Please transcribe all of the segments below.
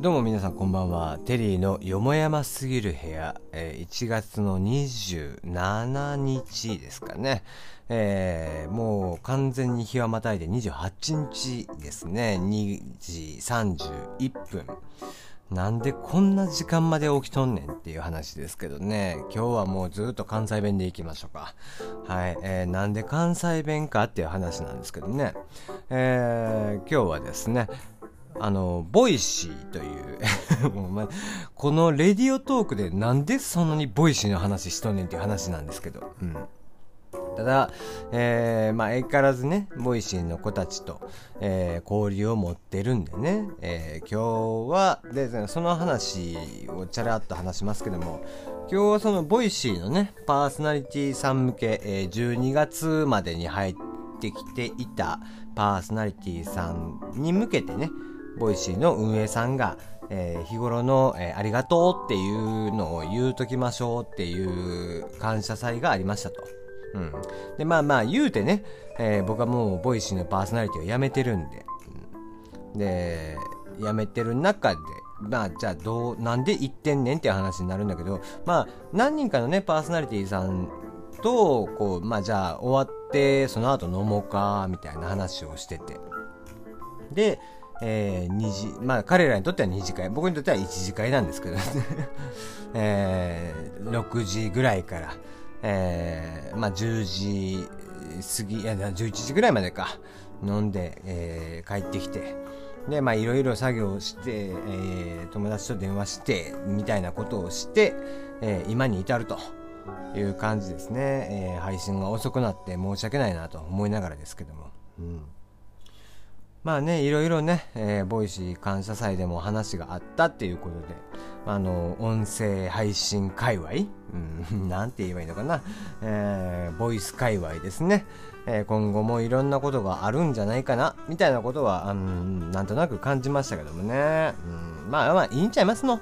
どうも皆さんこんばんは。テリーのよもやますぎる部屋、えー1月の27日ですかね。えーもう完全に日はまたいで28日ですね。2時31分。なんでこんな時間まで起きとんねんっていう話ですけどね。今日はもうずっと関西弁でいきましょうか。はい。えーなんで関西弁かっていう話なんですけどね。えー今日はですね、あの、 Voicy という もうまこの Radiotalk でなんでそんなに Voicy の話しとんねんっていう話なんですけど、うん。ただ、えー、まあ、相変わらずね、 Voicy の子たちと、えー交流を持ってるんでね、えー今日は、で、その話をチャラっと話しますけども、今日はその Voicy のね、パーソナリティさん向け、えー12月までに入ってきていたパーソナリティさんに向けてね、 Voicy の運営さんが、えー日頃の、えーありがとうっていうのを言うときましょうっていう感謝祭がありましたと。うん。で、まあまあ言うてね、えー僕はもう Voicy のパーソナリティをやめてるんで、うんで、やめてる中で、まあじゃあどう、なんで言ってんねんっていう話になるんだけど、まあ何人かのね、パーソナリティさんと、こう、まあじゃあ終わって、その後飲もうか、みたいな話をしてて。で、えー、二次、まあ彼らにとっては二次会、僕にとっては一次会なんですけど、ね、えー、6時ぐらいから、えー、まあ10時過ぎ、いや、11時ぐらいまでか、飲んで、えー、帰ってきて、で、まあいろいろ作業して、えー、友達と電話して、みたいなことをして、えー、今に至ると。いう感じですね、えー配信が遅くなって申し訳ないなと思いながらですけども、うん、まあねいろいろね、えーボイシー感謝祭でも話があったっていうことであの音声配信界隈、うん、なんて言えばいいのかな、えーボイス界隈ですね、えー今後もいろんなことがあるんじゃないかなみたいなことは、うん、なんとなく感じましたけどもね、うん、まあまあいいんちゃいますの。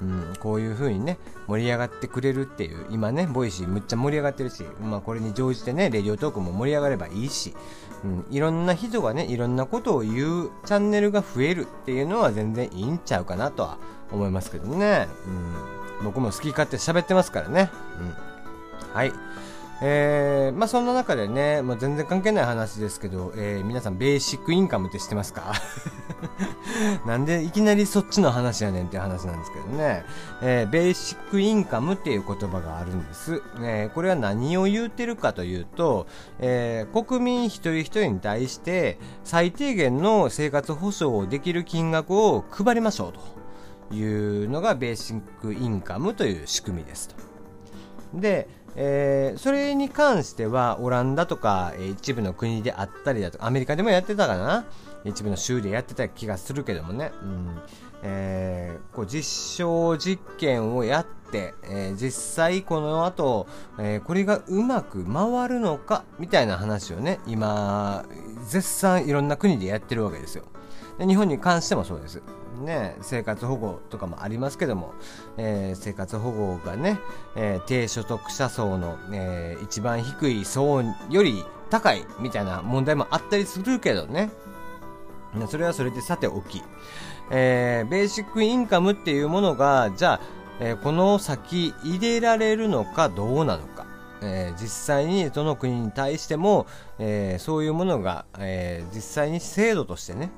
うん、こういう風にね、盛り上がってくれるっていう、今ね、 Voicy むっちゃ盛り上がってるし、まあこれに乗じてね、 Radiotalk も盛り上がればいいし、うん、いろんな人がね、いろんなことを言うチャンネルが増えるっていうのは全然いいんちゃうかなとは思いますけどね。うん、僕も好き勝手喋ってますからね。うん。はい。えー、まあそんな中でね、もう全然関係ない話ですけど、えー、皆さんベーシックインカムって知ってますか？なんでいきなりそっちの話やねんって話なんですけどね、えーベーシックインカムっていう言葉があるんです。えこれは何を言ってるかというと、えー国民一人一人に対して最低限の生活保障をできる金額を配りましょうというのがベーシックインカムという仕組みですと。で、えーそれに関してはオランダとか、えー一部の国であったりだとかアメリカでもやってたかな。一部の州でやってた気がするけどもね、うん。えーこう実証実験をやって、えー実際この後、えーこれがうまく回るのかみたいな話をね今絶賛いろんな国でやってるわけですよ。で日本に関してもそうです。ね、生活保護とかもありますけども、えー生活保護がね、えー低所得者層の、えー一番低い層より高いみたいな問題もあったりするけどね。それはそれでさておき、えーベーシックインカムっていうものが、じゃあ、えーこの先入れられるのかどうなのか。えー実際にどの国に対しても、えーそういうものが、えー実際に制度としてね、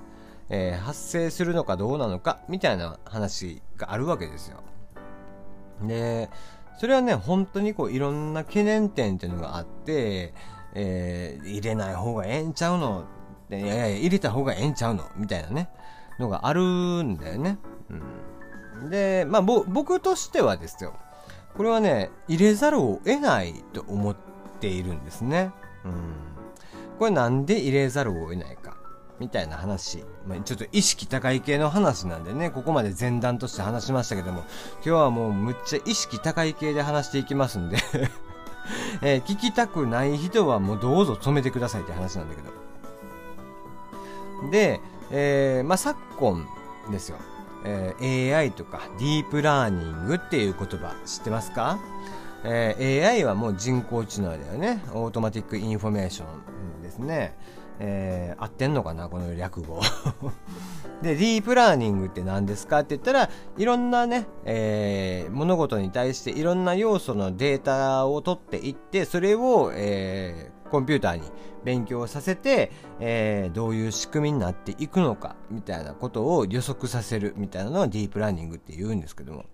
えー発生するのかどうなのかみたいな話があるわけですよ。で、それはね、本当にこういろんな懸念点っていうのがあって、えー入れない方がええんちゃうの？いやいや入れた方がええんちゃうの？みたいなね、のがあるんだよね。うん、で、まあぼ僕としてはですよ、これはね、入れざるを得ないと思っているんですね。うん、これなんで入れざるを得ないか。みたいな話。ま、ちょっと意識高い系の話なんでね、ここまで前段として話しましたけども、今日はもうむっちゃ意識高い系で話していきますんで えー聞きたくない人はもうどうぞ止めてくださいって話なんだけど。で、えーまあ、昨今ですよ。えー AI とかディープラーニングっていう言葉知ってますか、えー AI はもう人工知能だよね。 automatic information ですね。えー、合ってんのかなこの略語 で、ディープラーニングって何ですかって言ったら、いろんなね、えー、物事に対していろんな要素のデータを取っていって、それを、えー、コンピューターに勉強させて、えー、どういう仕組みになっていくのか、みたいなことを予測させるみたいなのをディープラーニングって言うんですけども。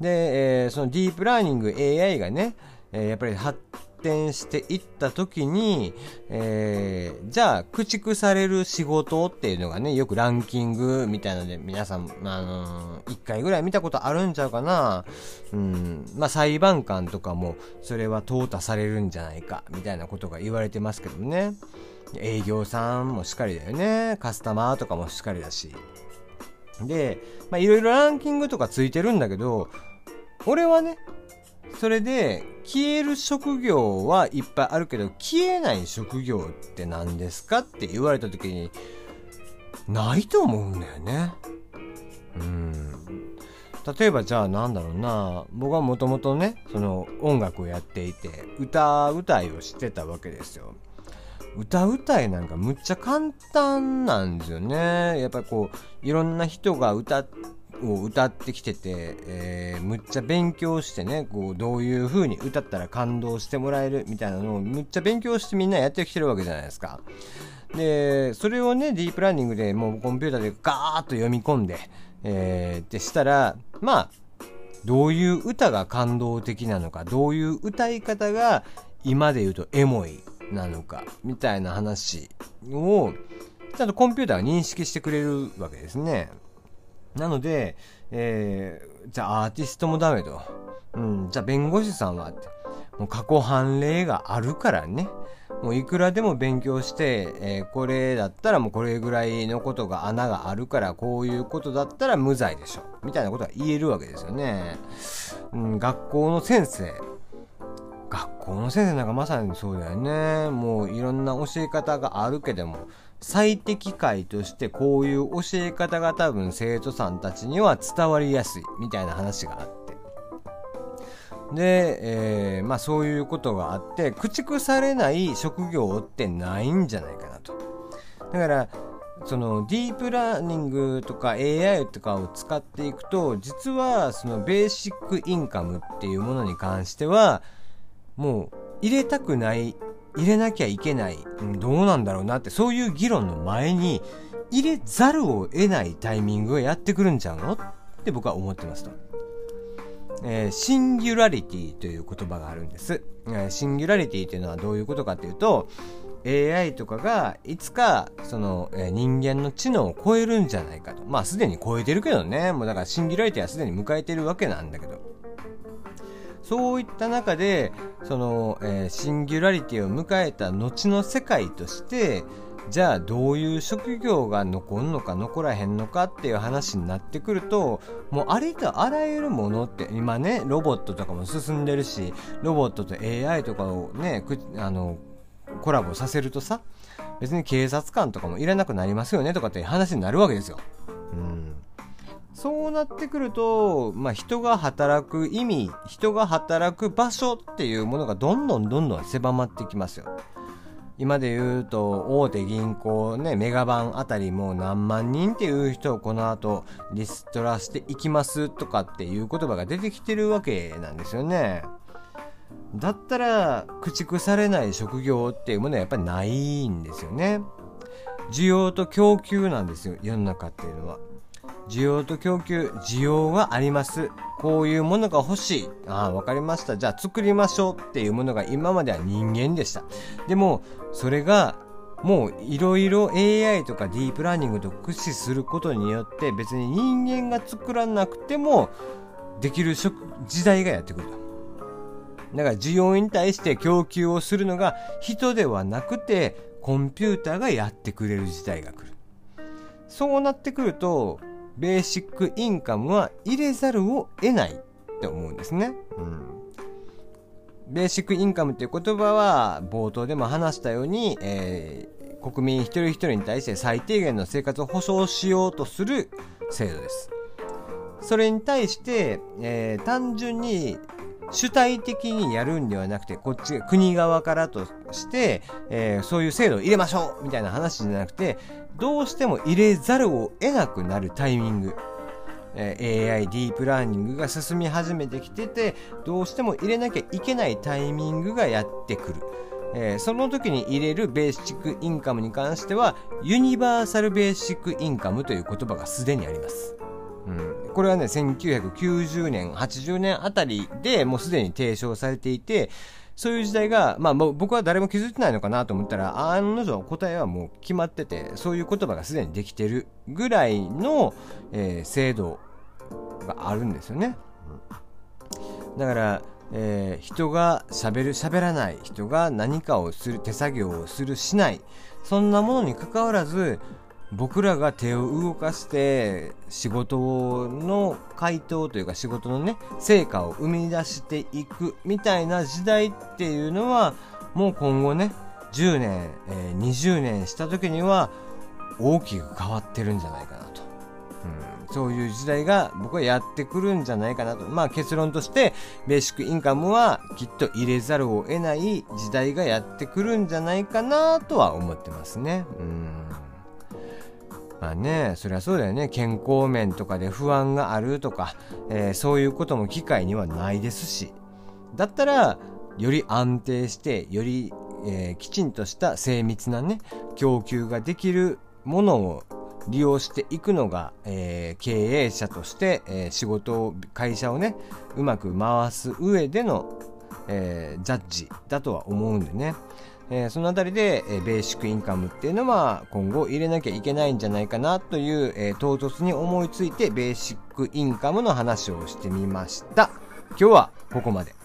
で、えー、そのディープラーニング AI がね、えー、やっぱり発展していった時に、えー、じゃあ、駆逐される仕事っていうのがね、よくランキングみたいなので、皆さん、あのー、一回ぐらい見たことあるんちゃうかなうん、まあ、裁判官とかも、それは淘汰されるんじゃないか、みたいなことが言われてますけどね。営業さんもしっかりだよね。カスタマーとかもしっかりだし。で、まあ、いろいろランキングとかついてるんだけど、俺はね、それで、消える職業はいっぱいあるけど、消えない職業って何ですかって言われた時に、ないと思うんだよね。うん。例えばじゃあなんだろうな、僕はもともとね、その音楽をやっていて、歌うたいをしてたわけですよ。歌うたいなんかむっちゃ簡単なんですよね。やっぱりこう、いろんな人が歌っ、を歌ってきてて、えー、むっちゃ勉強してね、こう、どういう風に歌ったら感動してもらえるみたいなのをむっちゃ勉強してみんなやってきてるわけじゃないですか。で、それをね、ディープラーニングでもうコンピューターでガーッと読み込んで、えー、ってしたら、まあ、どういう歌が感動的なのか、どういう歌い方が今で言うとエモいなのか、みたいな話を、ちゃんとコンピューターが認識してくれるわけですね。なので、えー、じゃあアーティストもダメと。うん、じゃあ弁護士さんはって。もう過去判例があるからね。もういくらでも勉強して、えー、これだったらもうこれぐらいのことが穴があるからこういうことだったら無罪でしょ。みたいなことが言えるわけですよね。うん、学校の先生。学校の先生なんかまさにそうだよね。もういろんな教え方があるけども、最適解としてこういう教え方が多分生徒さんたちには伝わりやすいみたいな話があって。で、えー、まあそういうことがあって、駆逐されない職業ってないんじゃないかなと。だから、そのディープラーニングとか AI とかを使っていくと、実はそのベーシックインカムっていうものに関しては、もう入れたくない入れなきゃいけない、うん、どうなんだろうなって、そういう議論の前に、入れざるを得ないタイミングがやってくるんちゃうの？って僕は思ってますと。えー、シンギュラリティという言葉があるんです。えー、シンギュラリティというのはどういうことかというと、AI とかがいつかその、えー、人間の知能を超えるんじゃないかと。まあすでに超えてるけどね。もうだからシンギュラリティはすでに迎えてるわけなんだけど。そういった中で、その、えー、シンギュラリティを迎えた後の世界として、じゃあどういう職業が残るのか残らへんのかっていう話になってくると、もうありとあらゆるものって、今ね、ロボットとかも進んでるし、ロボットと AI とかをね、あの、コラボさせるとさ、別に警察官とかもいらなくなりますよねとかって話になるわけですよ。そうなってくると、まあ、人が働く意味、人が働く場所っていうものがどんどんどんどん狭まってきますよ。今で言うと、大手銀行ね、メガバンあたりもう何万人っていう人をこの後リストラしていきますとかっていう言葉が出てきてるわけなんですよね。だったら、駆逐されない職業っていうものはやっぱりないんですよね。需要と供給なんですよ、世の中っていうのは。需要と供給、需要があります。こういうものが欲しい。ああ、わかりました。じゃあ作りましょうっていうものが今までは人間でした。でも、それがもういろいろ AI とかディープラーニングと駆使することによって別に人間が作らなくてもできる時代がやってくると。だから需要に対して供給をするのが人ではなくてコンピューターがやってくれる時代が来る。そうなってくるとベーシックインカムは入れざるを得ないって思うんですね。うん。ベーシックインカムっていう言葉は冒頭でも話したように、えー、国民一人一人に対して最低限の生活を保障しようとする制度です。それに対して、えー、単純に主体的にやるんではなくて、こっち、国側からとして、えー、そういう制度を入れましょうみたいな話じゃなくて、どうしても入れざるを得なくなるタイミング。え、AI、ディープラーニングが進み始めてきてて、どうしても入れなきゃいけないタイミングがやってくる。えー、その時に入れるベーシックインカムに関しては、ユニバーサルベーシックインカムという言葉がすでにあります。うん、これはね、1990年、80年あたりでもうすでに提唱されていて、そういう時代が、まあ僕は誰も気づいてないのかなと思ったら、案の定答えはもう決まってて、そういう言葉がすでにできてるぐらいの、えー、制度があるんですよね。だから、えー、人が喋る喋らない人が何かをする手作業をするしないそんなものにかかわらず僕らが手を動かして仕事の回答というか仕事のね成果を生み出していくみたいな時代っていうのはもう今後ね10年、えー、20年した時には大きく変わってるんじゃないかなと、うん、そういう時代が僕はやってくるんじゃないかなと。まあ結論としてベーシックインカムはきっと入れざるを得ない時代がやってくるんじゃないかなとは思ってますね。うん。まあね、そりゃそうだよね。健康面とかで不安があるとか、えー、そういうことも機会にはないですし。だったら、より安定して、より、えー、きちんとした精密なね、供給ができるものを利用していくのが、えー、経営者として、え、仕事を、会社をね、うまく回す上での、え、ジャッジだとは思うんでね。えー、そのあたりで、えー、ベーシックインカムっていうのは今後入れなきゃいけないんじゃないかなという、えー、唐突に思いついてベーシックインカムの話をしてみました。今日はここまで。